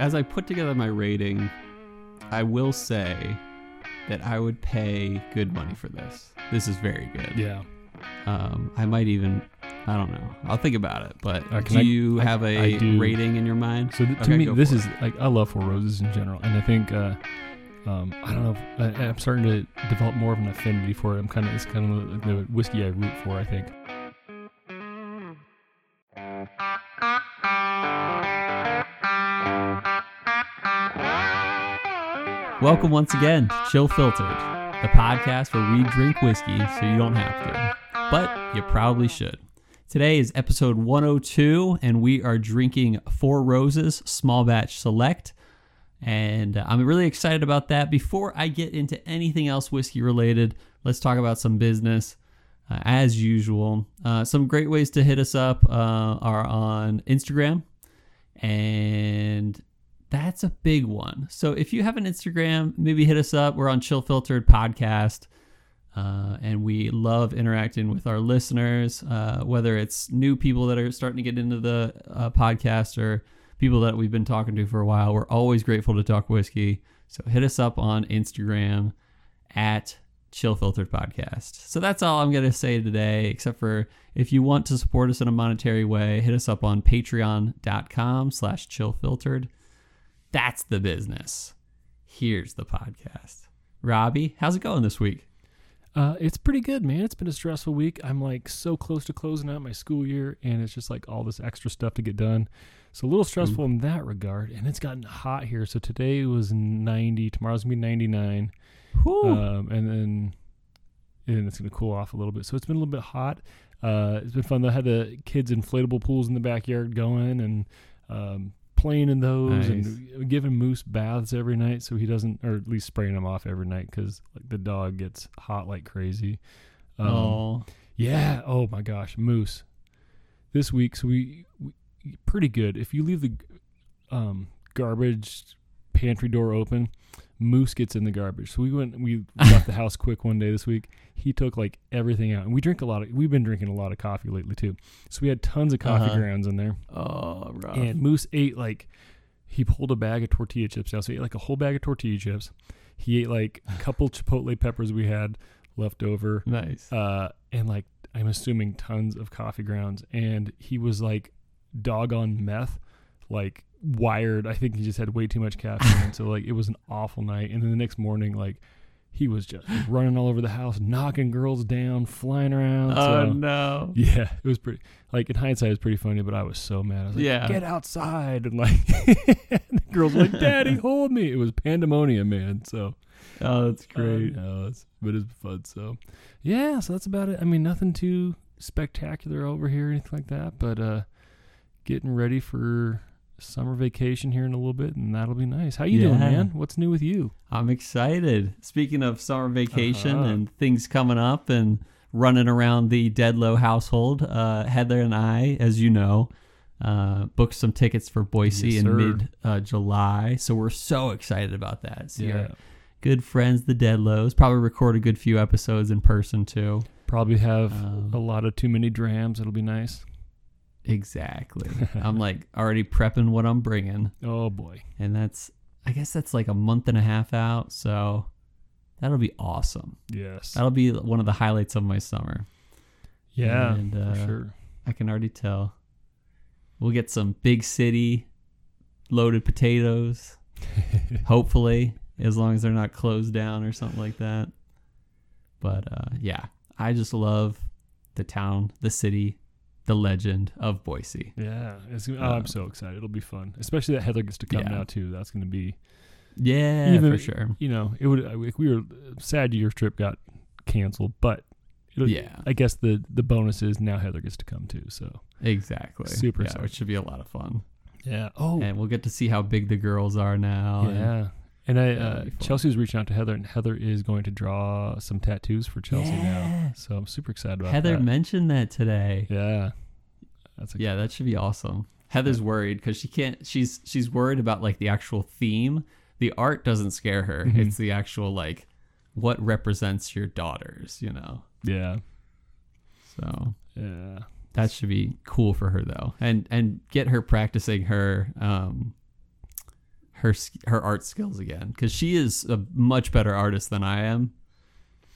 as I put together my rating, I will say that I would pay good money for this. This is very good. Yeah. Um, I might even, I don't know. I'll think about it. But Uh, do I- you I- have a rating in your mind? So th- to Okay, me, this is like I love Four Roses in general, and I think uh, um, I don't know. If, I, I'm starting to develop more of an affinity for it. I'm kind of it's kind of the whiskey I root for. I think. Welcome once again to Chill Filtered, the podcast where we drink whiskey so you don't have to, but you probably should. Today is episode 102, and we are drinking Four Roses Small Batch Select. And I'm really excited about that. Before I get into anything else whiskey related, let's talk about some business. Uh, as usual, uh, some great ways to hit us up uh, are on Instagram and that's a big one. So if you have an Instagram, maybe hit us up. We're on Chill Filtered Podcast, uh, and we love interacting with our listeners, uh, whether it's new people that are starting to get into the uh, podcast or people that we've been talking to for a while. We're always grateful to talk whiskey. So hit us up on Instagram at Chill Filtered Podcast. So that's all I'm going to say today, except for if you want to support us in a monetary way, hit us up on patreon.com slash chillfiltered. That's the business. Here's the podcast. Robbie, how's it going this week? Uh, it's pretty good, man. It's been a stressful week. I'm like so close to closing out my school year, and it's just like all this extra stuff to get done. So a little stressful in that regard. And it's gotten hot here. So today was 90. Tomorrow's gonna be 99. Whew. um, and then and it's gonna cool off a little bit. So it's been a little bit hot. Uh, it's been fun. I had the kids' inflatable pools in the backyard going and um, playing in those and giving Moose baths every night, so he doesn't, or at least spraying him off every night because like the dog gets hot like crazy. Um, oh, yeah. Oh my gosh, Moose. This week, so we, we pretty good. If you leave the um, garbage pantry door open, Moose gets in the garbage. So we went. We left the house quick one day this week. He took like everything out, and we drink a lot of. We've been drinking a lot of coffee lately too. So we had tons of coffee Uh-huh. grounds in there, oh, rough. and Moose ate like he pulled a bag of tortilla chips out. So he ate like a whole bag of tortilla chips. He ate like a couple chipotle peppers we had left over nice. uh, and like I'm assuming tons of coffee grounds, and he was like dog on meth, like wired. I think he just had way too much caffeine, so like it was an awful night. And then the next morning, like he was just running all over the house, knocking girls down, flying around. oh so, no. yeah, it was pretty. Like in hindsight, it was pretty funny, but I was so mad. I was like, Yeah. "Get outside!" And like, and the girls were like, "Daddy, hold me!" It was pandemonium, man. So Oh, that's great. no, it's, but it's fun. So, yeah, so that's about it. I mean, nothing too spectacular over here, or anything like that. But uh, getting ready for summer vacation here in a little bit, and that'll be nice. How you doing, man? What's new with you? I'm excited. Speaking of summer vacation Uh-huh. and things coming up and running around the Deadlow household, uh, Heather and I, as you know, uh, booked some tickets for Boise Yes, in mid uh, July. So we're so excited about that. See our good friends, the Deadlows. Probably record a good few episodes in person too. probably have Um, a lot of too many drams. It'll be nice. Exactly. I'm like already prepping what I'm bringing. Oh boy, And that's, I guess that's like a month and a half out. So that'll be awesome. yes, That'll be one of the highlights of my summer. yeah, and, uh, for sure. I can already tell. We'll get some big city loaded potatoes, hopefully, as long as they're not closed down or something like that. But uh, yeah, I just love the town, the city, the legend of Boise. Yeah, oh, Uh, I'm so excited. It'll be fun, especially that Heather gets to come Yeah. now too. That's going to be Yeah, Even- for sure. you know, it would. If we were sad your trip got canceled, but it'll, Yeah, I guess the the bonus is now Heather gets to come too. So exactly. Super yeah, excited. which should be a lot of fun. yeah. Oh And we'll get to see how big the girls are now. yeah. And I uh. Chelsea was reaching out to Heather, and Heather is going to draw some tattoos for Chelsea now. So I'm super excited about that. Heather that. mentioned that today. yeah, that's Yeah, that should be awesome. Heather's worried because she can't. She's she's worried about like the actual theme. The art doesn't scare her. Mhm. It's the actual like what represents your daughters. You know. yeah, So yeah. that should be cool for her though, and and get her practicing her um her her art skills again because she is a much better artist than I am.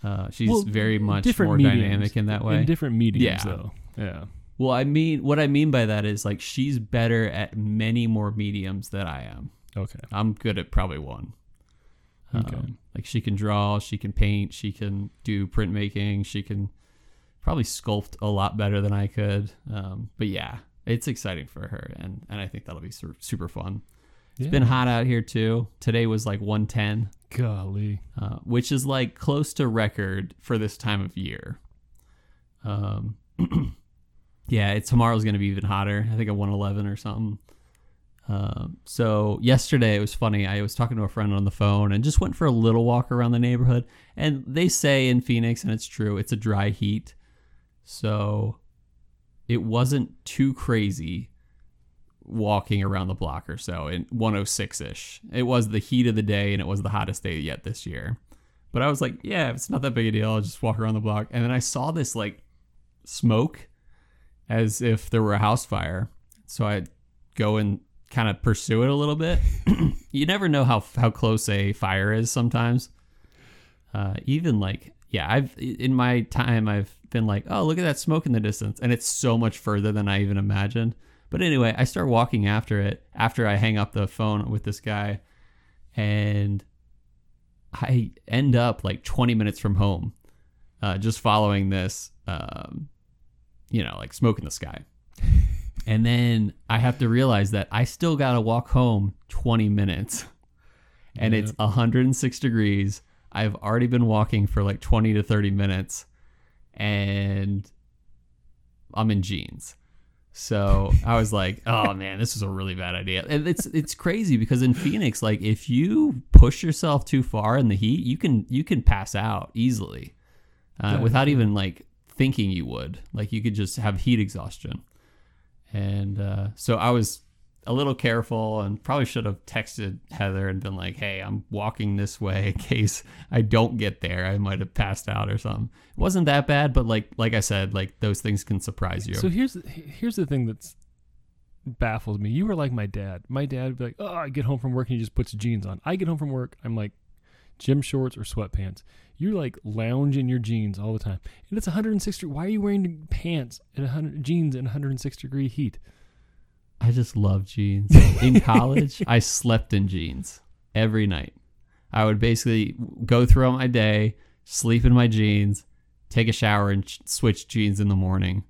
Uh, she's Well, very much more mediums. dynamic in that way. In different mediums, Yeah. though. Yeah. well, I mean, what I mean by that is like she's better at many more mediums than I am. Okay. I'm good at probably one. Okay. Um, like she can draw, she can paint, she can do printmaking, she can probably sculpt a lot better than I could. Um, but yeah, it's exciting for her, and and I think that'll be super, super fun. Yeah. It's been hot out here too. Today was like 110, Golly. uh, which is like close to record for this time of year. Um, yeah, it, tomorrow's gonna be even hotter. I think at 111 or something. Um, so yesterday it was funny. I was talking to a friend on the phone and just went for a little walk around the neighborhood. And they say in Phoenix, and it's true, it's a dry heat. So it wasn't too crazy walking around the block or so in 106 ish. It was the heat of the day and it was the hottest day yet this year. But I was like, yeah, it's not that big a deal. I'll just walk around the block. And then I saw this like smoke as if there were a house fire. So I go and kind of pursue it a little bit. you never know how how close a fire is sometimes. Uh, even like yeah, I've in my time I've been like, oh look at that smoke in the distance, and it's so much further than I even imagined. But anyway, I start walking after it after I hang up the phone with this guy, and I end up like 20 minutes from home, uh, just following this, um, you know, like smoke in the sky. And then I have to realize that I still got to walk home 20 minutes. And it's 106 degrees. I've already been walking for like 20 to 30 minutes and I'm in jeans. So I was like, "Oh man, this is a really bad idea." And it's it's crazy because in Phoenix, like if you push yourself too far in the heat, you can you can pass out easily, uh, without even like thinking you would. Like you could just have heat exhaustion. And uh, so I was a little careful and probably should have texted Heather and been like, "Hey, I'm walking this way in case I don't get there. I might have passed out or something." It wasn't that bad, but like like I said, like those things can surprise you. So here's here's the thing that's baffles me. You were like my dad. My dad would be like, "Oh, I get home from work and he just puts jeans on." I get home from work, I'm like gym shorts or sweatpants. You like lounge in your jeans all the time, and it's 106. Why are you wearing pants in 100 jeans in 106 degree heat? I just love jeans. In college, I slept in jeans every night. I would basically go throughout my day, sleep in my jeans, take a shower, and ch- switch jeans in the morning.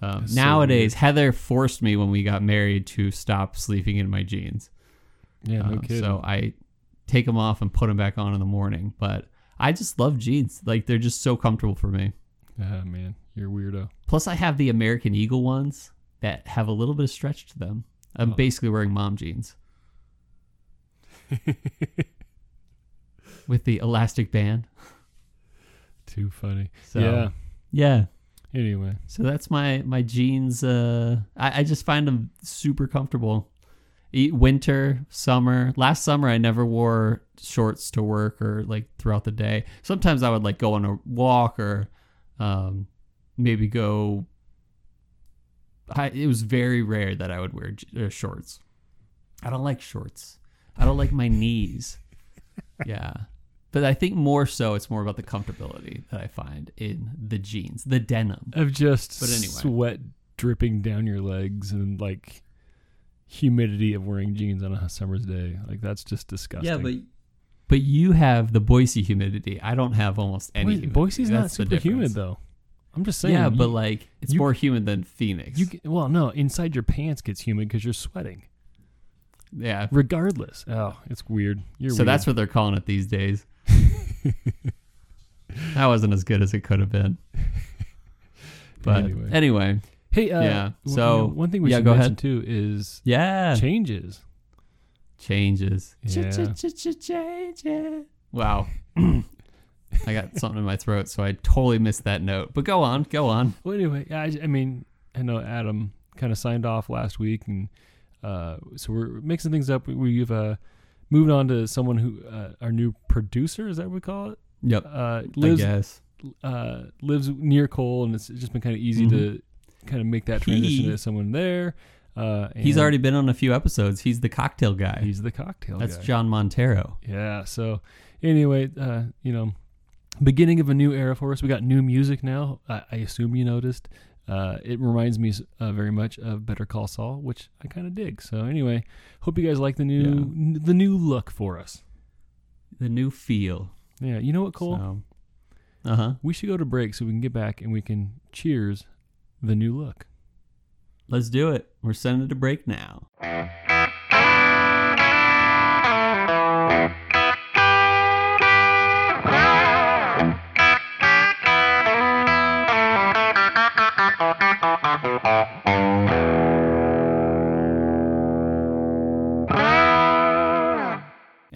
Um, That's so nowadays, Heather forced me when we got married to stop sleeping in my jeans. Yeah, no Um, kidding. so I take them off and put them back on in the morning. But I just love jeans. Like they're just so comfortable for me. ah, man, you're a weirdo. Plus, I have the American Eagle ones that have a little bit of stretch to them. I'm Oh. basically wearing mom jeans with the elastic band. Too funny. So yeah. yeah. Anyway, So that's my my jeans. Uh, I, I just find them super comfortable. E- Winter, summer. Last summer, I never wore shorts to work or like throughout the day. Sometimes I would like go on a walk or um, maybe go. I, it was very rare that I would wear j- uh, shorts. I don't like shorts. I don't like my knees. Yeah. But I think more so, it's more about the comfortability that I find in the jeans, the denim. of just But anyway. sweat dripping down your legs and like humidity of wearing jeans on a summer's day. Like that's just disgusting. Yeah, but but you have the Boise humidity. I don't have almost any. Boi- humidity. Boise's not That's the super humid difference. though. I'm just saying. Yeah, you- but like it's you- more humid than Phoenix. you well, no, inside your pants gets humid because you're sweating. yeah. Regardless, oh, it's weird. You're So weird. that's what they're calling it these days. that wasn't as good as it could have been. But Anyway. anyway, hey, uh, yeah, you so- know, one thing we yeah, should go mention ahead. too is yeah, changes. changes. Yeah. Changes. Wow. I got something in my throat, so I totally missed that note. But go on, go on. Well, anyway, I, I mean, I know Adam kind of signed off last week, and uh, so we're mixing things up. We've uh, moved on to someone who uh, our new producer is that what we call it? Yep. Uh, I lives guess. uh, lives near Cole, and it's just been kind of easy to kind of make that transition He- to someone there. Uh, He's already been on a few episodes. He's the cocktail guy. he's the cocktail That's guy. John Montero. Yeah. So anyway, uh, you know, beginning of a new era for us. We got new music now. I, I assume you noticed. Uh, it reminds me uh, very much of Better Call Saul, which I kind of dig. So anyway, hope you guys like the new n- the new look for us. The new feel. Yeah. You know what, Cole? So, uh huh. We should go to break so we can get back and we can cheers the new look. Let's do it. We're sending it to break now.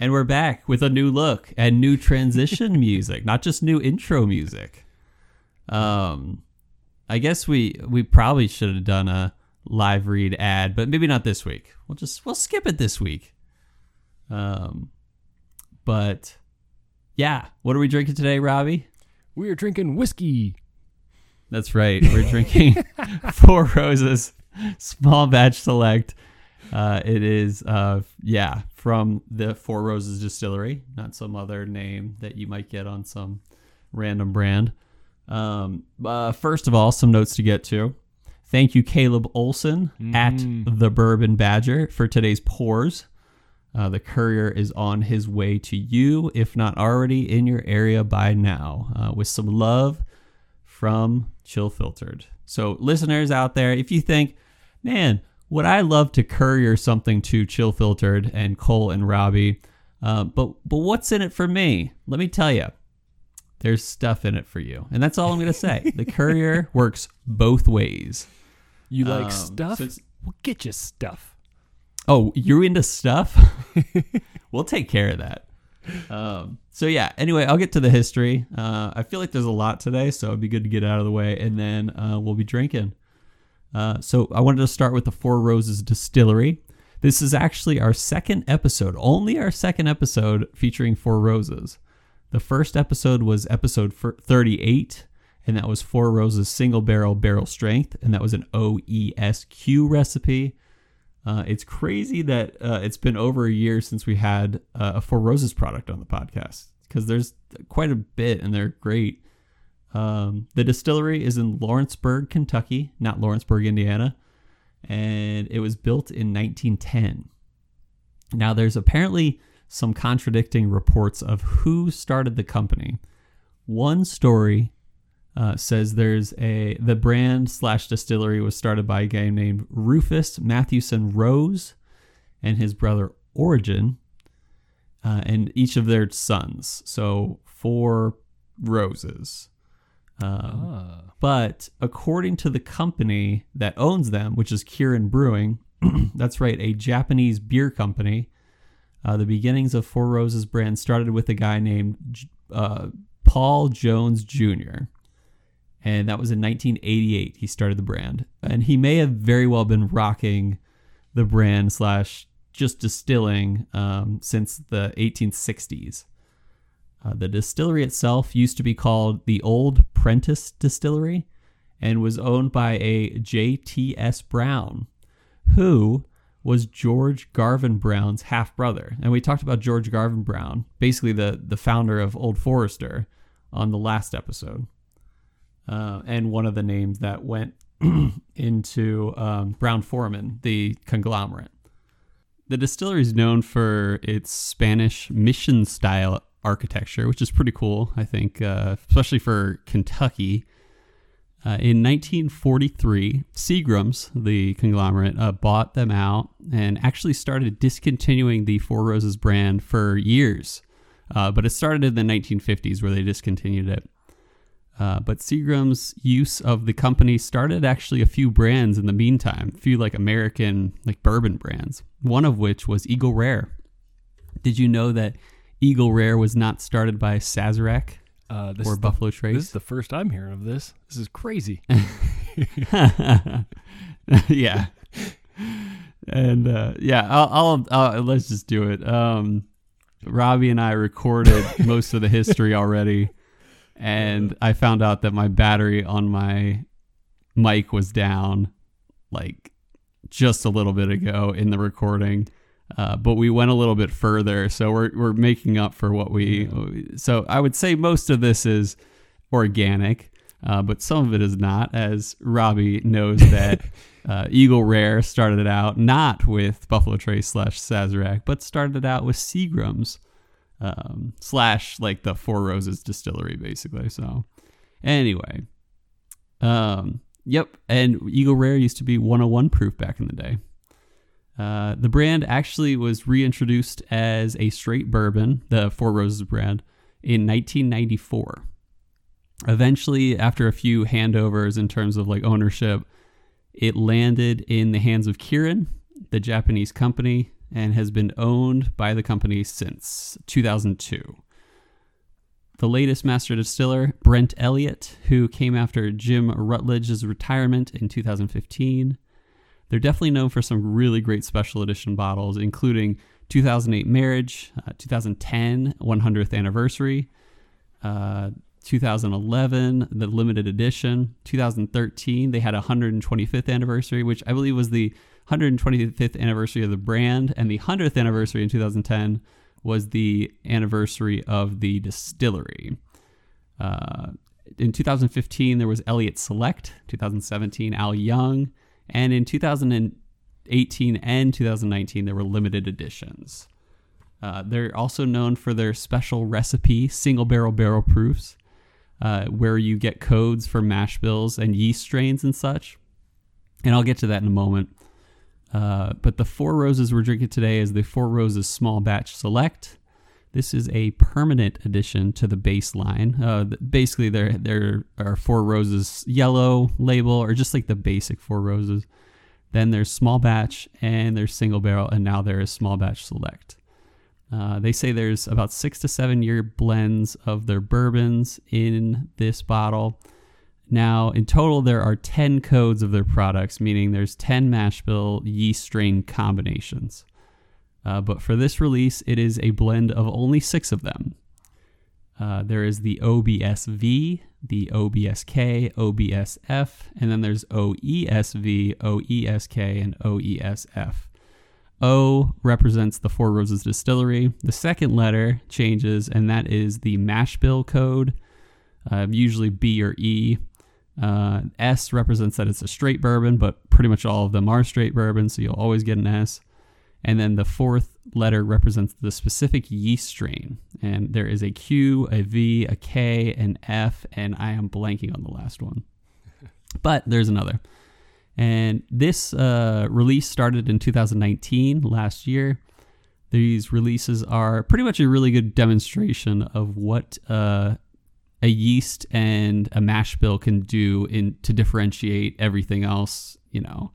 And we're back with a new look and new transition music, not just new intro music. Um, I guess we we probably should have done a live read ad, but maybe not this week. We'll just we'll skip it this week. Um, but yeah, what are we drinking today, Robbie? We are drinking whiskey. That's right. We're drinking Four Roses Small Batch Select. Uh, it is, uh, yeah, from the Four Roses Distillery, not some other name that you might get on some random brand. Um, uh, first of all, some notes to get to. Thank you, Caleb Olson at Mm. the Bourbon Badger for today's pours. Uh, the courier is on his way to you, if not already in your area by now, uh, with some love from Chill Filtered. So, listeners out there, if you think, man, would I love to courier something to Chill Filtered and Cole and Robbie? Uh, but but what's in it for me? Let me tell you, there's stuff in it for you, and that's all I'm going to say. the courier works both ways. You like Um, stuff? so we'll get you stuff. Oh, you're into stuff? we'll take care of that. Um, so yeah. Anyway, I'll get to the history. Uh, I feel like there's a lot today, so it'd be good to get out of the way, and then uh, we'll be drinking. Uh, so I wanted to start with the Four Roses Distillery. This is actually our second episode, only our second episode featuring Four Roses. The first episode was episode 38, and that was Four Roses Single Barrel Barrel Strength, and that was an OESQ recipe. Uh, it's crazy that uh, it's been over a year since we had uh, a Four Roses product on the podcast because there's quite a bit and they're great. Um, the distillery is in Lawrenceburg, Kentucky, not Lawrenceburg, Indiana, and it was built in 1910. Now, there's apparently some contradicting reports of who started the company. One story uh, says there's a the brand slash distillery was started by a guy named Rufus Mathewson Rose and his brother Origin, uh, and each of their sons. So four roses. Um, Ah. but according to the company that owns them, which is Kirin Brewing, that's right, a Japanese beer company. Uh, the beginnings of Four Roses brand started with a guy named uh, Paul Jones Jr. And that was in 1988. He started the brand, and he may have very well been rocking the brand slash just distilling um, since the 1860s. Uh, the distillery itself used to be called the Old Prentice Distillery and was owned by a J.T.S. Brown, who was George Garvin Brown's half brother. And we talked about George Garvin Brown, basically the, the founder of Old Forester, on the last episode. Uh, and one of the names that went into um, Brown-Forman, the conglomerate. The distillery is known for its Spanish mission style architecture, which is pretty cool, I think, uh, especially for Kentucky. Uh, in 1943, Seagram's, the conglomerate, uh, bought them out and actually started discontinuing the Four Roses brand for years. Uh, but it started in the 1950s where they discontinued it. Uh, but Seagram's use of the company started actually a few brands in the meantime, a few like American like bourbon brands. One of which was Eagle Rare. Did you know that Eagle Rare was not started by Sazerac Uh, this or the- Buffalo Trace. This is the first I'm hearing of this. This is crazy. yeah. And uh, yeah, I'll, I'll, I'll let's just do it. Um, Robbie and I recorded most of the history already, and I found out that my battery on my mic was down like just a little bit ago in the recording. Uh, but we went a little bit further, so we're we're making up for what we. So I would say most of this is organic, uh, but some of it is not. As Robbie knows that uh, Eagle Rare started out not with Buffalo Trace slash Sazerac, but started out with Seagram's um, slash like the Four Roses distillery, basically. So anyway, um, yep, and Eagle Rare used to be 101 proof back in the day. Uh, the brand actually was reintroduced as a straight bourbon, the Four Roses brand, in 1994. Eventually, after a few handovers in terms of like ownership, it landed in the hands of Kirin, the Japanese company, and has been owned by the company since 2002. The latest master distiller, Brent Elliott, who came after Jim Rutledge's retirement in 2015. They're definitely known for some really great special edition bottles, including 2008 Marriage, uh, 2010 100th Anniversary, uh, 2011 the limited edition, 2013 they had a 125th anniversary, which I believe was the 125th anniversary of the brand, and the 100th anniversary in 2010 was the anniversary of the distillery. Uh, in 2015, there was Elliott Select. 2017, Al Young. And in 2018 and 2019, there were limited editions. Uh, they're also known for their special recipe, single barrel barrel proofs, uh, where you get codes for mash bills and yeast strains and such. And I'll get to that in a moment. Uh, but the Four Roses we're drinking today is the Four Roses Small Batch Select. This is a permanent addition to the baseline. Uh, basically, there there are Four Roses yellow label, or just like the basic Four Roses. Then there's small batch, and there's single barrel, and now there is small batch select. Uh, they say there's about six to seven year blends of their bourbons in this bottle. Now, in total, there are 10 codes of their products, meaning there's 10 mash bill yeast strain combinations. Uh, but for this release, it is a blend of only six of them. Uh, there is the OBSV, the OBSK, OBSF, and then there's OESV, OESK, and OESF. O represents the Four Roses Distillery. The second letter changes, and that is the mash bill code, uh, usually B or E. Uh, S represents that it's a straight bourbon, but pretty much all of them are straight bourbon, so you'll always get an S. And then the fourth letter represents the specific yeast strain. And there is a Q, a V, a K, an F, and I am blanking on the last one. but there's another. And this uh, release started in 2019, last year. These releases are pretty much a really good demonstration of what uh, a yeast and a mash bill can do in to differentiate everything else, you know,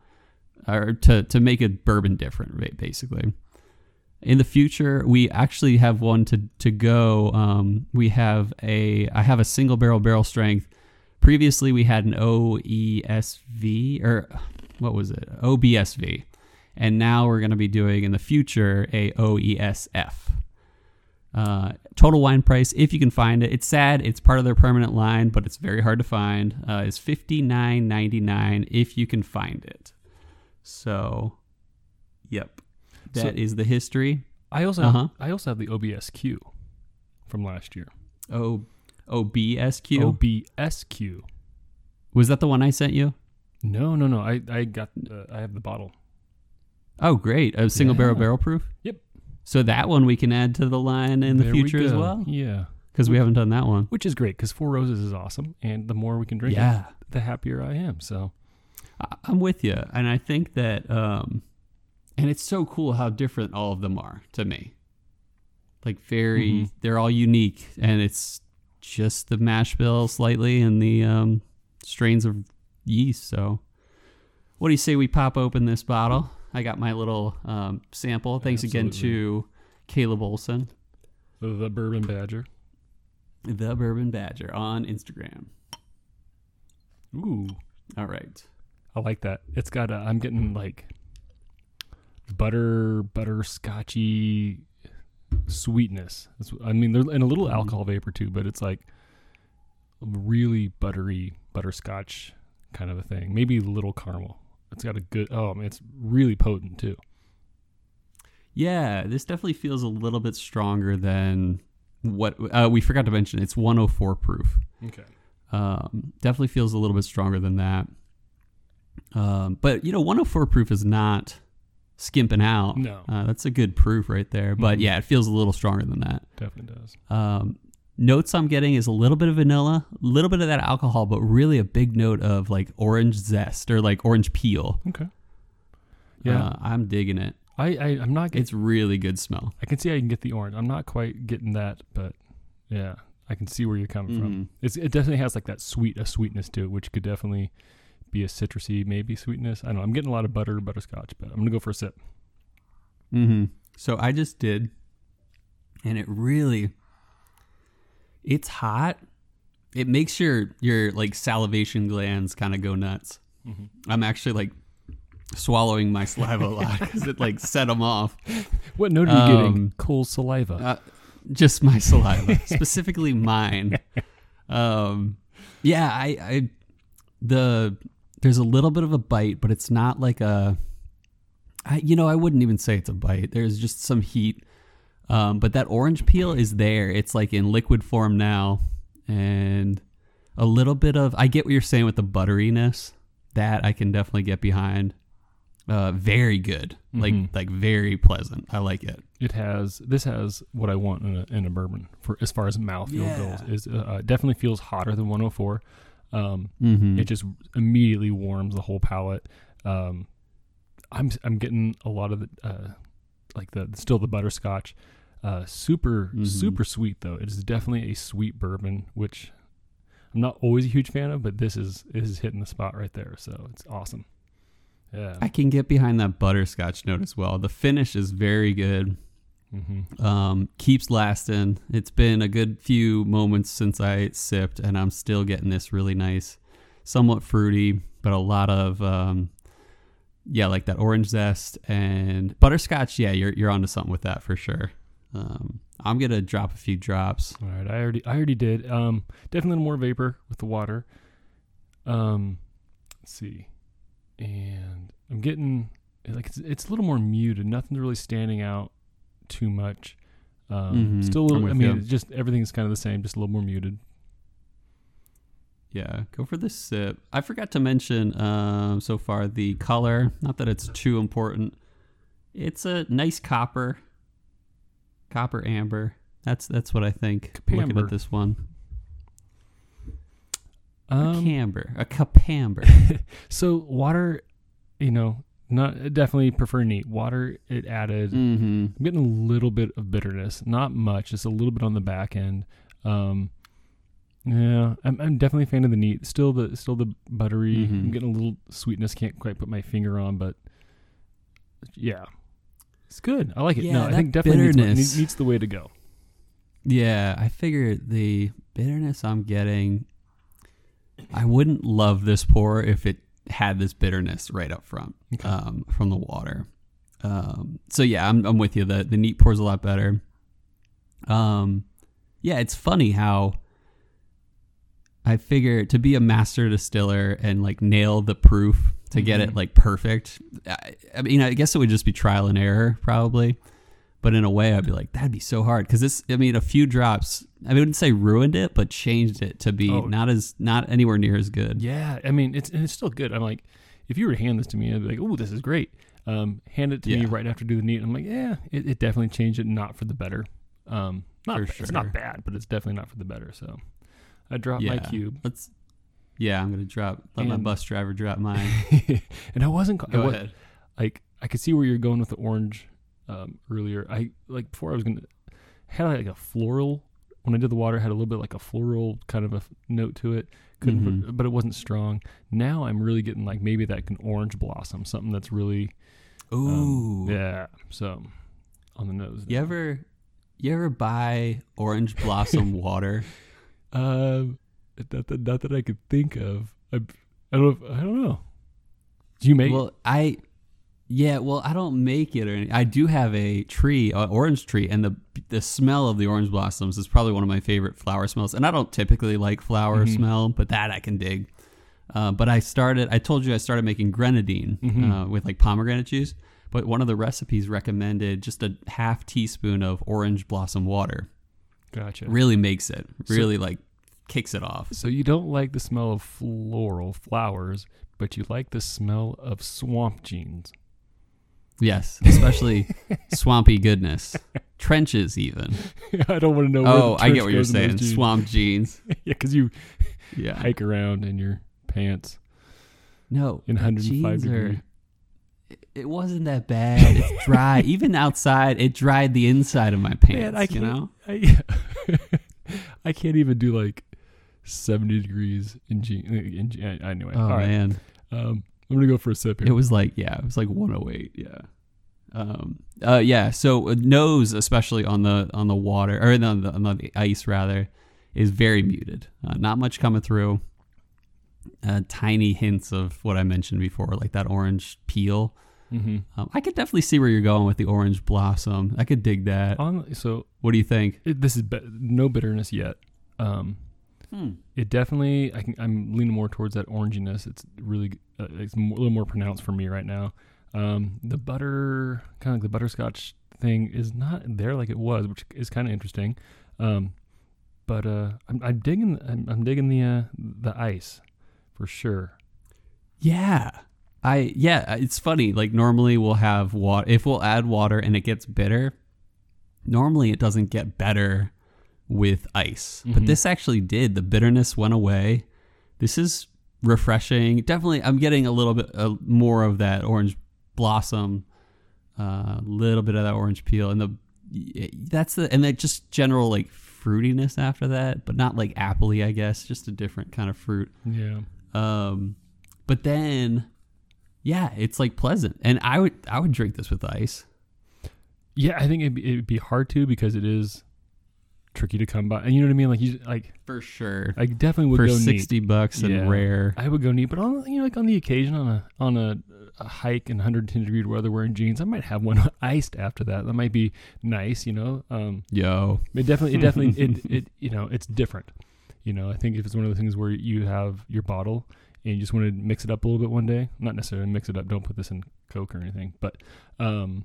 or to to make a bourbon different, basically. In the future, we actually have one to to go. Um, we have a I have a single barrel barrel strength. Previously, we had an OESV or what was it OBSV, and now we're going to be doing in the future a OESF. Uh, total wine price, if you can find it, it's sad. It's part of their permanent line, but it's very hard to find. Uh, is fifty nine ninety nine if you can find it. So, yep, that So- is the history. I also Uh-huh. have, I also have the OBSQ from last year. O OBSQ OBSQ. was that the one I sent you? No, no, no. I I got uh, I have the bottle. Oh, great! A single barrel Yeah. barrel proof. Yep. So that one we can add to the line in the There we future as well, Yeah, because we haven't done that one. which is great because Four Roses is awesome, and the more we can drink, Yeah. it, the happier I am. So I'm with you, and I think that, um, and it's so cool how different all of them are to me. Like very, Mhm. they're all unique, and it's just the mash bill slightly and the um, strains of yeast. So, what do you say we pop open this bottle? I got my little um, sample. Thanks again to Caleb Olson, the Bourbon Badger. the Bourbon Badger, on Instagram. Ooh, All right. I like that. It's got a. I'm getting like butter butterscotchy sweetness. That's, I mean, there's and a little Mhm. alcohol vapor too, but it's like really buttery butterscotch kind of a thing. Maybe a little caramel. it's got a good. Oh, I mean, it's really potent too. Yeah, this definitely feels a little bit stronger than what uh, we forgot to mention. It's 104 proof. Okay. Um, definitely feels a little bit stronger than that. Um, but you know, 104 proof is not skimping out. No. uh, that's a good proof right there. But Mhm. yeah, it feels a little stronger than that. Definitely does. Um, notes I'm getting is a little bit of vanilla, a little bit of that alcohol, but really a big note of like orange zest or like orange peel. Okay. Yeah, Uh, I'm digging it. I, I I'm not. Get, It's really good smell. I can see I can get the orange. I'm not quite getting that, but yeah, I can see where you're coming from. Mhm. It's it definitely has like that sweet a sweetness to it, which could definitely be a citrusy maybe sweetness. I don't know. I'm getting a lot of butter butterscotch, but I'm gonna go for a sip. Mm-hmm. So I just did, and it really, it's hot. It makes your your like salivation glands kind of go nuts. Mhm. I'm actually like swallowing my saliva a lot because it like set them off. What note are you Um, getting? Cool saliva. Uh, just my saliva, specifically mine. Um, yeah, I, I, the there's a little bit of a bite, but it's not like a. I, you know, I wouldn't even say it's a bite. There's just some heat, um, but that orange peel is there. It's like in liquid form now, and a little bit of. I get what you're saying with the butteriness. That I can definitely get behind. Uh, very good, like Mhm. like very pleasant. I like it. it has this has what I want in a, in a bourbon for as far as mouthfeel Yeah. goes. Is uh, uh, definitely feels hotter than 104. Um, Mm-hmm. it just immediately warms the whole palate. Um, I'm I'm getting a lot of the uh, like the still the butterscotch. Uh, super Mhm. super sweet though. It is definitely a sweet bourbon, which I'm not always a huge fan of, but this is this is hitting the spot right there. So it's awesome. Yeah. I can get behind that butterscotch note as well. The finish is very good. Hmm Um, keeps lasting. It's been a good few moments since I sipped, and I'm still getting this really nice, somewhat fruity, but a lot of um, yeah, like that orange zest and butterscotch. Yeah, you're you're onto something with that for sure. Um, I'm gonna drop a few drops. All right, I already I already did. Um, definitely more vapor with the water. Um, let's see, and I'm getting like it's, it's a little more muted. Nothing's really standing out too much. Um, Mhm, still a little. I mean, just everything's kind of the same, just a little more muted. Yeah, go for the sip. I forgot to mention um, so far the color. Not that it's too important. It's a nice copper, copper amber. That's that's what I think. Looking at this one, a Um, camber, a capamber. so water, you know, not definitely prefer neat water. It added. mm-hmm. I'm getting a little bit of bitterness, not much, just a little bit on the back end. Um, yeah, I'm, I'm definitely a fan of the neat. Still the still the buttery. Mhm. I'm getting a little sweetness. Can't quite put my finger on, but yeah, it's good. I like it. Yeah, no, I think definitely needs, bitterness. needs the way to go. Yeah, I figure the bitterness I'm getting. I wouldn't love this pour if it had this bitterness right up front. Okay. um, from the water. Um, so yeah, I'm, I'm with you. The the neat pours a lot better. Um, yeah, it's funny how I figure to be a master distiller and like nail the proof to get it Mhm. like perfect. I, I mean, I guess it would just be trial and error probably, but in a way, I'd be like that'd be so hard because this. I mean, a few drops. I wouldn't say ruined it, but changed it to be Oh. not as not anywhere near as good. Yeah, I mean it's and it's still good. I'm like, if you were to hand this to me, I'd be like, oh, this is great. Um, hand it to me right after do the neat. I'm like, yeah, it, it definitely changed it, not for the better. Um, not For it's not bad, but it's definitely not for the better. So I dropped my cube. Let's. Yeah, I'm gonna drop. Let my bus driver drop mine. and I wasn't. I Go ahead. Like I could see where you're going with the orange um, earlier. I like before I was gonna had like a floral when I did the water had a little bit like a floral kind of a note to it. Couldn't, Mhm. put, but it wasn't strong. Now I'm really getting like maybe that can orange blossom, something that's really um, yeah. So on the nose. You ever you ever buy orange blossom water? Um, not that, not that I could think of. I, I don't. Know if, I don't know. Do you make? well, I yeah, well, I don't make it or anything. I do have a tree, an orange tree, and the the smell of the orange blossoms is probably one of my favorite flower smells. And I don't typically like flower Mhm. smell, but that I can dig. Uh, but I started. I told you I started making grenadine Mhm. uh, with like pomegranate juice. But one of the recipes recommended just a half teaspoon of orange blossom water. Gotcha. Really makes it. Really like kicks it off. So you don't like the smell of floral flowers, but you like the smell of swamp jeans. Yes, especially swampy goodness, trenches even. I don't want to know. Oh, I get what you're goes in those saying. jeans. Swamp jeans. yeah, because you Yeah. hike around in your pants No, in the 105 jeans are- It wasn't that bad. It's dry. Even outside, it dried the inside of my pants. Man, I you can't. know. I, I can't even do like 70 degrees in jeans. In, anyway, Oh all right. man, Um, I'm gonna go for a sip here. it was like yeah, it was like 108. Yeah. Um. Uh. Yeah. So uh, nose, especially on the on the water or on the, on the ice rather, is very muted. Uh, not much coming through. Uh, tiny hints of what I mentioned before, like that orange peel. hmm Um, I could definitely see where you're going with the orange blossom. I could dig that. On so What do you think? it, this is be- no bitterness yet. Um, Hmm. it definitely I can, I'm leaning more towards that oranginess. It's really uh, it's a little more pronounced for me right now. Um, the butter kind of like the butterscotch thing is not there like it was, which is kind of interesting. Um, but uh, I'm, I'm digging I'm, I'm digging the uh, the ice for sure. Yeah. I yeah, it's funny. Like normally we'll have water if we'll add water and it gets bitter. Normally it doesn't get better with ice. But Mhm. this actually did. The bitterness went away. This is refreshing. Definitely I'm getting a little bit uh, more of that orange blossom, a uh, little bit of that orange peel and the that's the and that just general like fruitiness after that, but not like appley, I guess, just a different kind of fruit. Yeah. Um, but then, yeah, it's like pleasant, and I would I would drink this with ice. Yeah, I think it'd be, it'd be hard to because it is tricky to come by. And you know what I mean? Like you like For sure. I definitely would For go neat. sixty bucks and Yeah. rare. I would go neat, but on you know like on the occasion on a on a, a hike in 110 degree weather wearing jeans, I might have one iced after that. That might be nice, you know. Um, Yo. it definitely it definitely it it you know it's different. You know, I think if it's one of the things where you have your bottle and you just want to mix it up a little bit one day, not necessarily mix it up. Don't put this in Coke or anything, but um,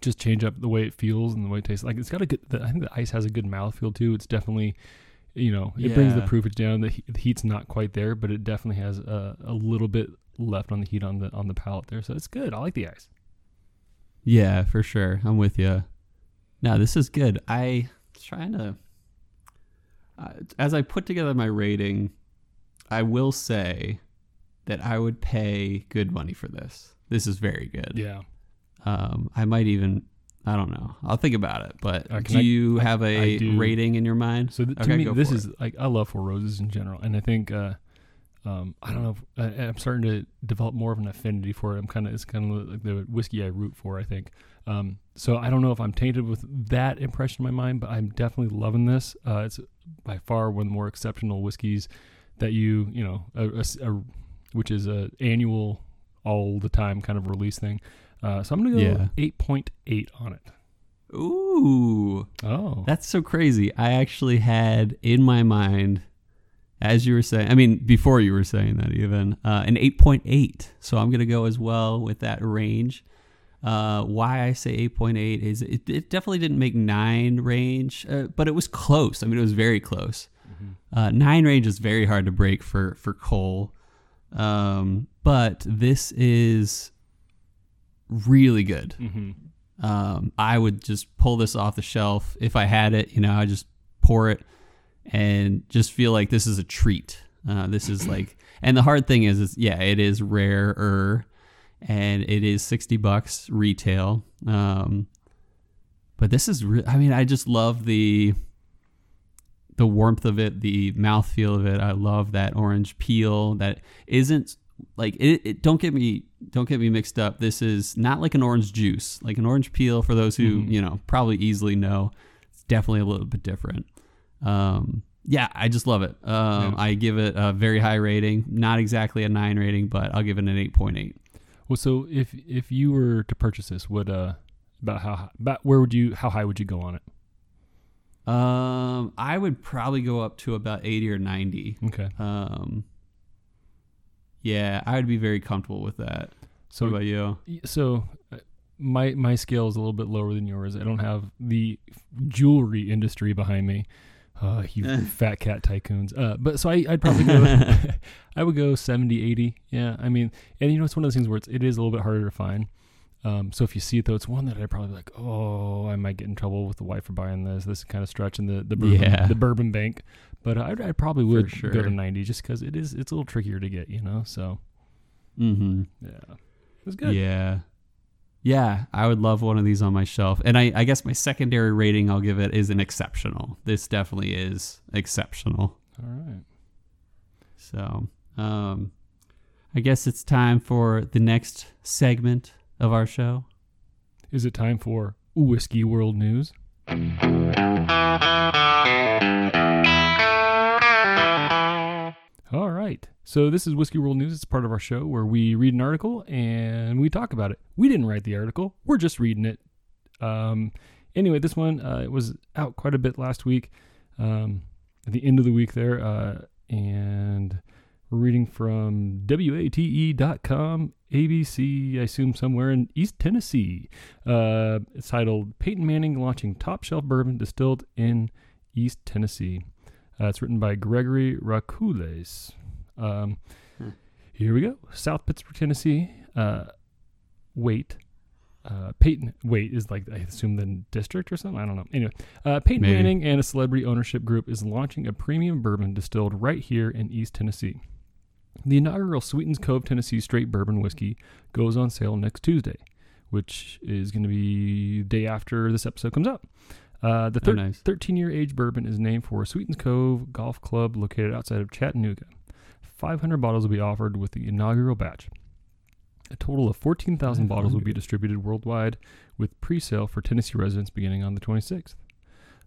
just change up the way it feels and the way it tastes. Like it's got a good. The, I think the ice has a good mouthfeel too. It's definitely, you know, it brings the proofage down. The, he- the heat's not quite there, but it definitely has a, a little bit left on the heat on the on the palate there. So it's good. I like the ice. Yeah, for sure. I'm with you. Now this is good. I was trying to. Uh, as I put together my rating, I will say that I would pay good money for this. This is very good. Yeah. Um, I might even. I don't know. I'll think about it. But Uh, do I- you I- have a rating in your mind? So th- to Okay, me, this is like I love Four Roses in general, and I think uh, um, I don't know. If, I, I'm starting to develop more of an affinity for it. I'm kind of it's kind of like the whiskey I root for. I think. Um, so I don't know if I'm tainted with that impression in my mind, but I'm definitely loving this. Uh, it's by far one of the more exceptional whiskeys that you you know, a, a a- which is a annual, all the time kind of release thing. Uh, so I'm gonna go Yeah. 8.8 on it. Ooh, Oh, that's so crazy. I actually had in my mind, as you were saying, I mean, before you were saying that even, uh, an 8.8. So I'm going to go as well with that range. Uh, why I say 8.8 is it, it definitely didn't make nine range, uh, but it was close. I mean, it was very close. Uh, nine range is very hard to break for for Cole, um, but this is really good. hmm Um, I would just pull this off the shelf if I had it. You know, I just pour it and just feel like this is a treat. Uh, this is like, and the hard thing is, is yeah, it is rarer, and it is sixty bucks retail. Um, but this is, re- I mean, I just love the the warmth of it, the mouthfeel of it. I love that orange peel that isn't like it, it don't get me don't get me mixed up. This is not like an orange juice. Like an orange peel for those who, Mhm. you know, probably easily know. It's definitely a little bit different. Um yeah, I just love it. Um Yeah. I give it a very high rating. Not exactly a 9 rating, but I'll give it an 8.8. Well, so if if you were to purchase this, would uh about how about where would you how high would you go on it? Um I would probably go up to about 80 or 90. Okay. Um Yeah, I would be very comfortable with that. So what about you? so uh, my my scale is a little bit lower than yours. I don't have the jewelry industry behind me. Uh, you fat cat tycoons. Uh, but so I, I'd probably go. I would go 70, 80. Yeah, I mean, and you know, it's one of those things where it's, it is a little bit harder to find. Um, so if you see it though, it's one that I'd probably be like, oh, I might get in trouble with the wife for buying this. This is kind of stretching the the bourbon, Yeah. the bourbon bank. But I, I probably would go to ninety just because it is it's a little trickier to get, you know. So Mm-hmm. yeah, it was good. Yeah. Yeah, I would love one of these on my shelf. And I, I guess my secondary rating I'll give it is an exceptional. This definitely is exceptional. All right. So, um, I guess it's time for the next segment of our show. Is it time for whiskey world news? Right. So this is Whiskey World News. It's part of our show where we read an article and we talk about it. We didn't write the article. We're just reading it. Um, anyway, this one uh, it was out quite a bit last week, um, at the end of the week there, uh, and we're reading from WATE.com, ABC, I assume somewhere in East Tennessee. Uh, it's titled Peyton Manning launching top shelf bourbon distilled in East Tennessee. Uh, it's written by Gregory Rakules. Um, Hmm. Here we go. South Pittsburg, Tennessee. Uh, wait. Uh, Peyton, wait, is like, I assume the district or something? I don't know. Anyway, uh, Peyton Maybe. Manning and a celebrity ownership group is launching a premium bourbon distilled right here in East Tennessee. The inaugural Sweetens Cove Tennessee Straight Bourbon Whiskey goes on sale next Tuesday, which is going to be the day after this episode comes out. Uh, the Oh, nice. 13 year age bourbon is named for Sweetens Cove Golf Club located outside of Chattanooga. 500 bottles will be offered with the inaugural batch. A total of 14,000 bottles will be distributed worldwide with pre sale for Tennessee residents beginning on the 26th.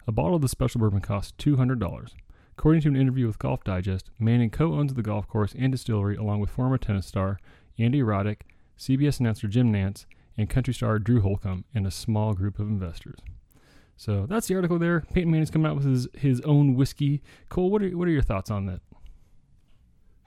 A bottle of the special bourbon costs $200. According to an interview with Golf Digest, Manning co owns the golf course and distillery along with former tennis star Andy Roddick, CBS announcer Jim Nantz, and country star Drew Holcomb, and a small group of investors. So that's the article there. Peyton Manning's coming out with his, his own whiskey. Cole, what are, what are your thoughts on that?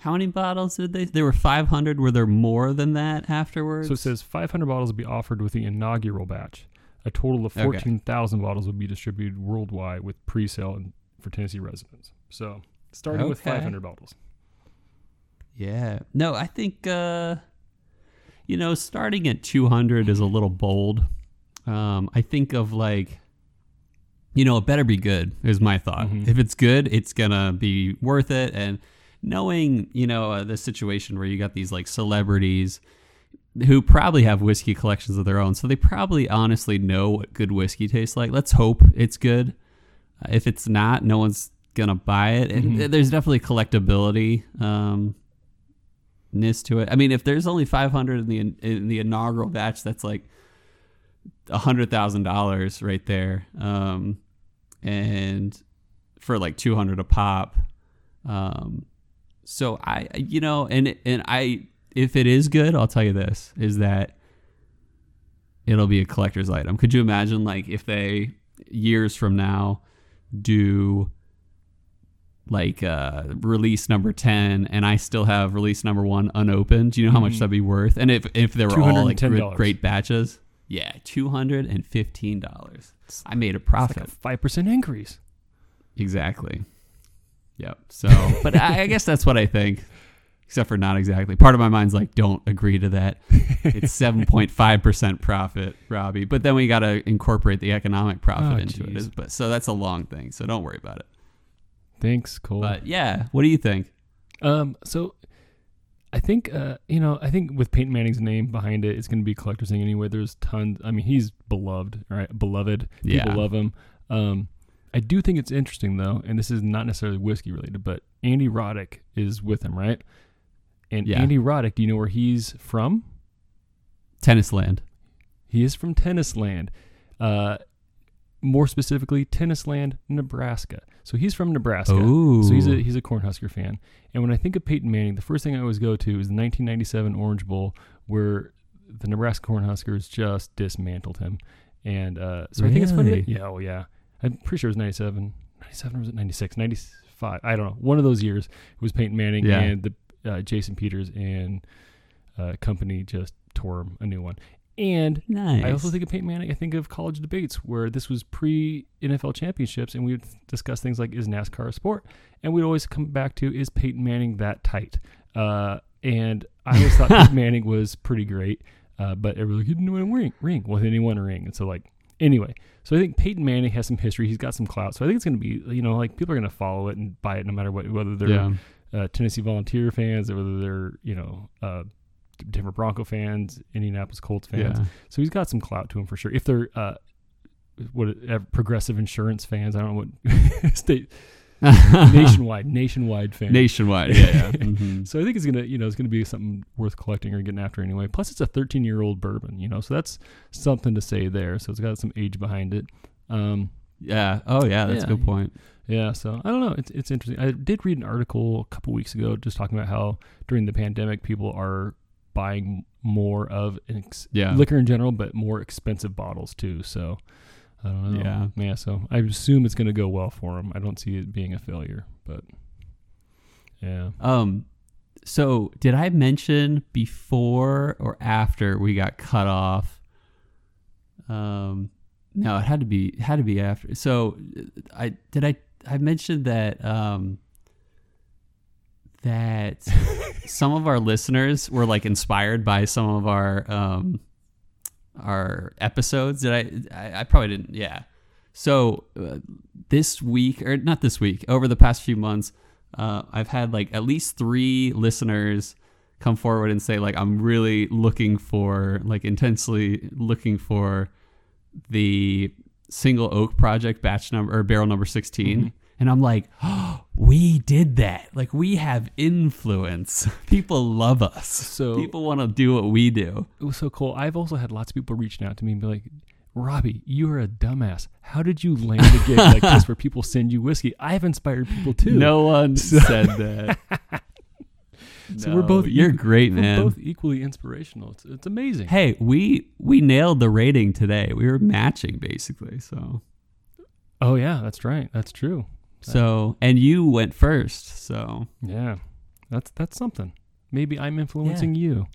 How many bottles did they? There were 500. Were there more than that afterwards? So it says 500 bottles will be offered with the inaugural batch. A total of Okay. 14,000 bottles will be distributed worldwide with pre-sale and- for Tennessee residents. So starting with 500 bottles. Yeah. No, I think uh you know, starting at 200 is a little bold. Um I think of like you know, it better be good is my thought. Mhm. If it's good, it's going to be worth it and knowing, you know, uh, the situation where you got these like celebrities who probably have whiskey collections of their own. So they probably honestly know what good whiskey tastes like. Let's hope it's good. Uh, if it's not, no one's gonna buy it. And Mhm. there's definitely collectability um, ness to it. I mean, if there's only 500 in the in the inaugural batch, that's like a hundred thousand dollars right there. Um, and for like 200 a pop. Um, so I, you know, and and I, if it is good, I'll tell you this: is that it'll be a collector's item. Could you imagine, like, if they years from now do like uh release number 10 and I still have release number 1 unopened do you know how much Mhm. that'd be worth and if if they were all like great, batches yeah $215 I made a profit like a 5% increase. Exactly. Yep. So, but I, I guess that's what I think, except for not exactly. Part of my mind's like, don't agree to that. It's seven point five percent profit, Robbie. But then we got to incorporate the economic profit Oh, into it. But so that's a long thing. So don't worry about it. Thanks, Cole. But yeah, what do you think? Um, so I think uh, you know, I think with Peyton Manning's name behind it, it's going to be a collector's thing anyway. There's tons. I mean, he's beloved, right? Beloved. People Yeah. love him. Um, I do think it's interesting though, and this is not necessarily whiskey related, but Andy Roddick is with him, right? And Yeah. Andy Roddick, do you know where he's from? Tennis land. He is from Tennisland. Uh, more specifically, Tennisland, Nebraska. So he's from Nebraska. Ooh. So he's a he's a Cornhusker fan. And when I think of Peyton Manning, the first thing I always go to is the 1997 Orange Bowl, where the Nebraska Cornhuskers just dismantled him. And uh, so I think it's funny. That, yeah, oh yeah. I'm pretty sure it was 97. 97 or was it 96? 95. I don't know. One of those years it was Peyton Manning Yeah. and the uh, Jason Peters and uh, company just tore him a new one. And Nice. I also think of Peyton Manning. I think of college debates where this was pre NFL championships, and we would discuss things like is NASCAR a sport, and we'd always come back to is Peyton Manning that tight? Uh, and I always thought Peyton Manning was pretty great, uh, but everybody like, he didn't win a ring, ring. Well, then he won a ring, and so like anyway. So I think Peyton Manning has some history. He's got some clout. So I think it's going to be you know like people are going to follow it and buy it no matter what whether they're yeah. uh, Tennessee Volunteer fans or whether they're you know uh, Denver Bronco fans, Indianapolis Colts fans. Yeah. So he's got some clout to him for sure. If they're uh, what uh, progressive insurance fans, I don't know what state nationwide nationwide fans. Nationwide. Yeah. yeah. Mhm. So I think it's gonna you know it's gonna be something worth collecting or getting after anyway. Plus it's a 13 year old bourbon, you know, so that's something to say there. So it's got some age behind it. Um, Yeah. Oh, yeah. That's a good point. yeah, so I don't know. It's it's interesting. I did read an article a couple weeks ago just talking about how during the pandemic people are buying more of ex- Yeah. liquor in general, but more expensive bottles too. So I don't know. Yeah. yeah. So I assume it's going to go well for them. I don't see it being a failure, but yeah. Um, so did I mention before or after we got cut off? Um, no, it had to be had to be after. So I did I I mentioned that um that some of our listeners were like inspired by some of our um our episodes. Did I? I, I probably didn't. Yeah. So uh, this week, or not this week, over the past few months, uh, I've had like at least three listeners come forward and say like I'm really looking for like intensely looking for the single oak project batch number or barrel number 16 Mhm. And I'm like oh, we did that like we have influence people love us So people want to do what we do it was so cool. I've also had lots of people reaching out to me and be like, Robbie, you are a dumbass. How did you land a gig like this where people send you whiskey? I've inspired people too. no one So- said that So we're both you're equal- great We're man both equally inspirational. It's, it's amazing. Hey, we we nailed the rating today. We were matching basically. So Oh yeah, that's right. That's true. So and you went first. So Yeah, that's that's something. Maybe I'm influencing you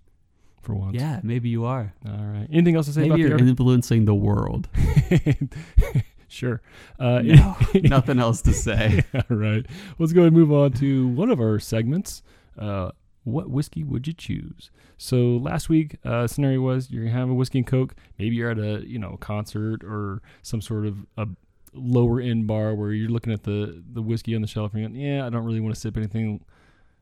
for once. yeah, maybe you are. All right. Anything else to say Maybe you're about the influencing the world. sure. Uh, No, nothing else to say. All right. Let's go ahead and move on to one of our segments. Uh, what whiskey would you choose? So last week, uh, scenario was you're gonna have a whiskey and coke. Maybe you're at a you know concert or some sort of a lower end bar where you're looking at the the whiskey on the shelf and you're going, yeah, I don't really want to sip anything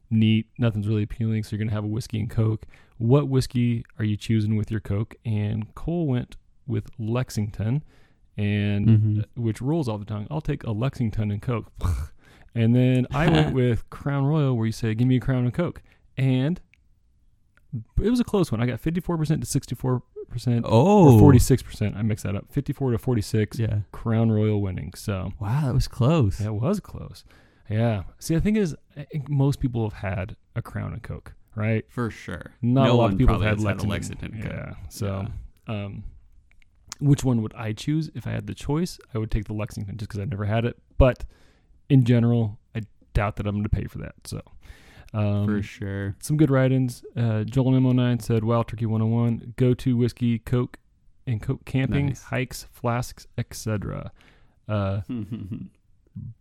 neat. Nothing's really appealing. So you're gonna have a whiskey and coke. What whiskey are you choosing with your coke? And Cole went with Lexington, and Mhm. which rolls off the tongue. I'll take a Lexington and Coke. and then I went with Crown Royal, where you say, "Give me a Crown and Coke," and it was a close one. I got fifty-four percent to sixty-four percent, Oh, forty-six percent. I mixed that up. Fifty-four to forty-six. Yeah. Crown Royal winning. So Wow, that was close. that was close. Yeah. See, the thing is, I think most people have had a Crown and Coke, right? For sure. Not no a lot of people have had Lexington. a Lexington. Yeah. So, um, which one would I choose if I had the choice? I would take the Lexington just because I've never had it. But in general, I doubt that I'm going to pay for that. So, um, For sure. some good write-ins. Uh, Joel Mo9 said, "Wow, Turkey 101. Go to whiskey, Coke, and Coke camping, Nice. hikes, flasks, etc." Uh,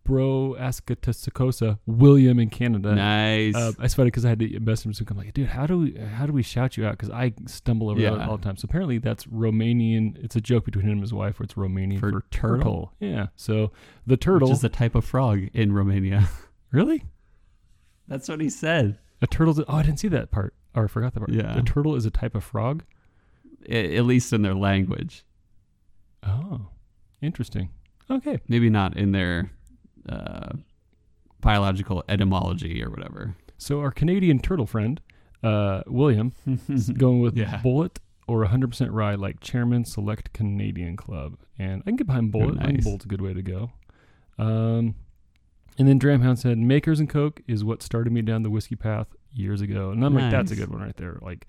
Bro Ascatasacosa, William in Canada. nice. Uh, it's funny because I had to message him. I'm like, dude, how do we how do we shout you out? Because I stumble over that all the time. So apparently that's Romanian. It's a joke between him and his wife, where it's Romanian For for, turtle. Yeah. So the turtle. Which is a type of frog in Romania. really That's what he said. a turtle's. Oh, I didn't see that part. Or I forgot that part. Yeah. A turtle is a type of frog. At least in their language. Oh, interesting. Okay. Maybe not in their uh, biological etymology or whatever. So our Canadian turtle friend, uh, William, is going with Yeah. Bulleit or 100% rye, like Chairman Select Canadian Club. And I can get behind Bulleit. I think. Bulleit's a good way to go. Um, and then Dramhound said, Makers and Coke is what started me down the whiskey path years ago. And I'm like, that's a good one right there. Like,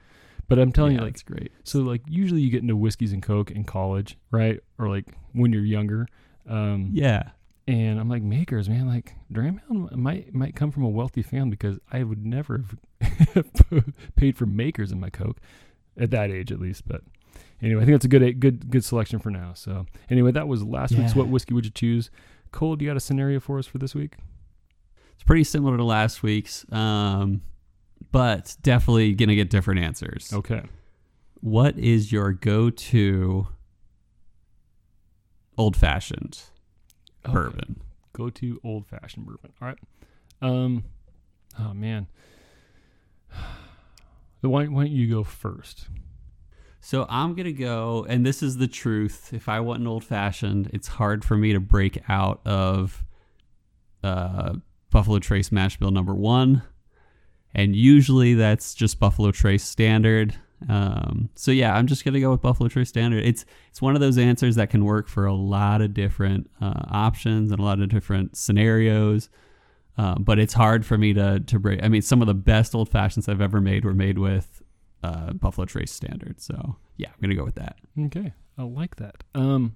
but I'm telling yeah, you, like, that's great. so like usually you get into whiskeys and Coke in college, right? Or like when you're younger. Um, Yeah. and I'm like, makers, man, like Dramhound might might come from a wealthy family because I would never have paid for makers in my Coke at that age, at least. But anyway, I think that's a good good good selection for now. So anyway, that was last week's. What whiskey would you choose? Cole, do you got a scenario for us for this week? It's pretty similar to last week's, um, but definitely gonna get different answers. Okay. What is your go-to old-fashioned Okay. bourbon? Go to old fashioned bourbon. All right. Um. Oh man. Why, why don't you go first? So I'm gonna go, and this is the truth. If I want an old fashioned, it's hard for me to break out of uh, Buffalo Trace Mash Bill number one, and usually that's just Buffalo Trace Standard. Um, so yeah, I'm just gonna go with Buffalo Trace Standard. It's it's one of those answers that can work for a lot of different uh, options and a lot of different scenarios. Uh, but it's hard for me to to break. I mean, some of the best old fashions I've ever made were made with uh, Buffalo Trace Standard. So yeah, I'm gonna go with that. Okay, I like that. Um,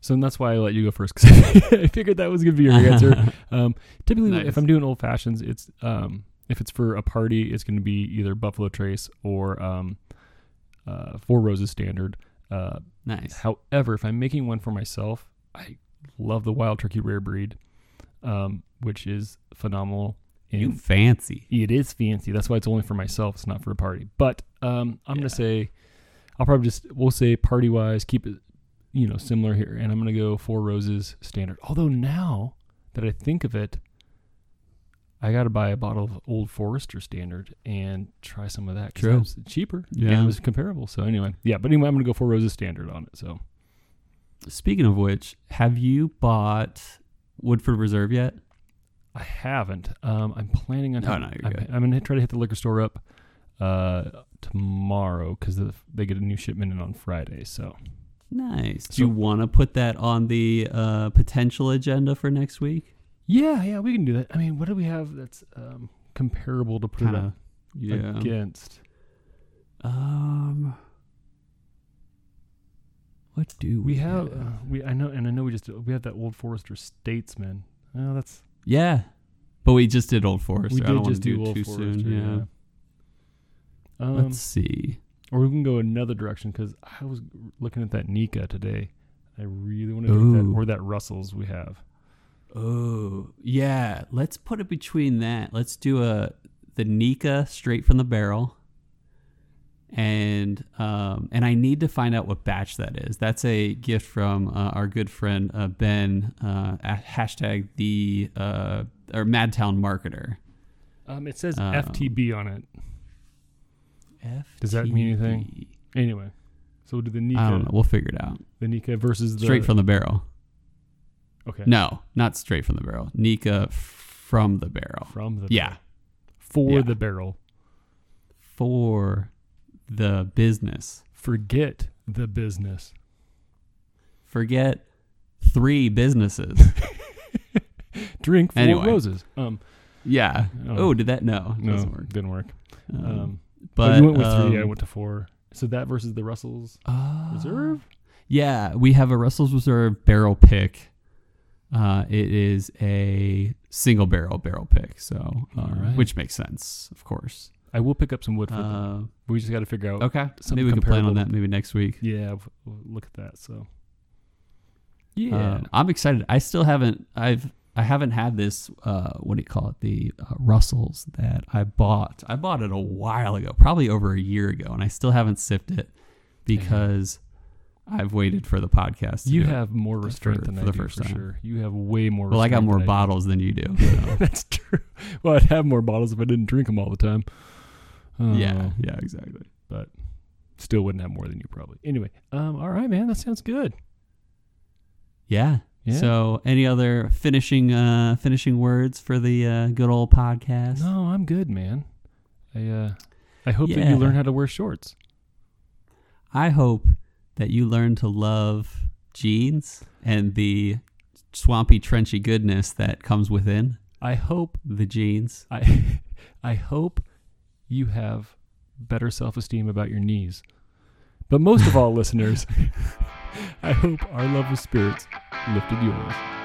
so that's why I let you go first because I figured that was gonna be your answer. Um, typically, Nice. if I'm doing old fashions, it's um, if it's for a party, it's gonna be either Buffalo Trace or um, uh, Four Roses Standard. Uh, nice. however, if I'm making one for myself, I love the Wild Turkey Rare Breed, um, which is phenomenal. You fancy. it is fancy. That's why it's only for myself. It's not for a party. But um, I'm Yeah. gonna say, I'll probably just we'll say party wise, keep it, you know, similar here, and I'm gonna go Four Roses standard. Although now that I think of it, I got to buy a bottle of Old Forester standard and try some of that. True. that cheaper. Yeah. and it was comparable. So anyway, yeah. But anyway, I'm gonna go Four Roses standard on it. So Speaking of which, have you bought Woodford Reserve yet? I haven't. Um, I'm planning on. Oh, hit- no, you're I'm, good. I'm gonna try to hit the liquor store up uh, tomorrow because they get a new shipment in on Friday. So Nice. Do So- you want to put that on the uh, potential agenda for next week? yeah, yeah, we can do that. I mean, what do we have that's um, comparable to put Kind it of. Yeah. against? Um. What do we, We have uh, we I know and I know we just we have that Old Forester Statesman. Oh, that's yeah, but we just did Old Forester. we I did don't just do do Old too Forester. soon. Yeah. Um, Let's see. or we can go another direction because I was looking at that Nikka today. I really want to drink that or that Russell's we have. Oh yeah, let's put it between that. Let's do a the Nikka straight from the barrel, and um, and I need to find out what batch that is. That's a gift from uh, our good friend uh, Ben. Uh, hashtag the uh, or Madtown marketer. Um, it says Um, FTB on it. F. Does that mean anything? Anyway, so we'll do the Nikka, I don't know. We'll figure it out. the Nikka versus the Straight from the barrel. okay No, not straight from the barrel. Nikka from the barrel. from the Yeah, for Yeah. the barrel. for the business. Forget the business. Forget three businesses. Drink four Anyway. roses. Um, yeah. Oh. Oh, did that? No, no, doesn't work. didn't work. Um, Um, but but you went with three. I um, went to four. So that versus the Russells uh, Reserve. Yeah, we have a Russell's Reserve barrel pick. Uh, it is a single barrel barrel pick, so uh, right. which makes sense, of course. I will pick up some wood for them. Uh, We just got to figure out. okay, maybe we can plan on that maybe next week. Yeah, we'll look at that. So. Yeah. Um, I'm excited. I still haven't. I've. I haven't had this. Uh, what do you call it? The uh, Russells that I bought. I bought it a while ago, probably over a year ago, and I still haven't sipped it because I've waited for the podcast. You have more for- restraint than for I the do first for time. sure. You have way more. Well, I got more than bottles than you do. so. That's true. Well, I'd have more bottles if I didn't drink them all the time. Oh, yeah, yeah, exactly. but still wouldn't have more than you probably. Anyway, um, all right, man, that sounds good. Yeah. Yeah. So, any other finishing uh, finishing words for the uh, good old podcast? No, I'm good, man. I uh, I hope that you learn how to wear shorts. I hope that you learn to love jeans and the swampy, trenchy goodness that comes within I hope the jeans. I I hope you have better self-esteem about your knees. But most of all, listeners, I hope our love of spirits lifted yours.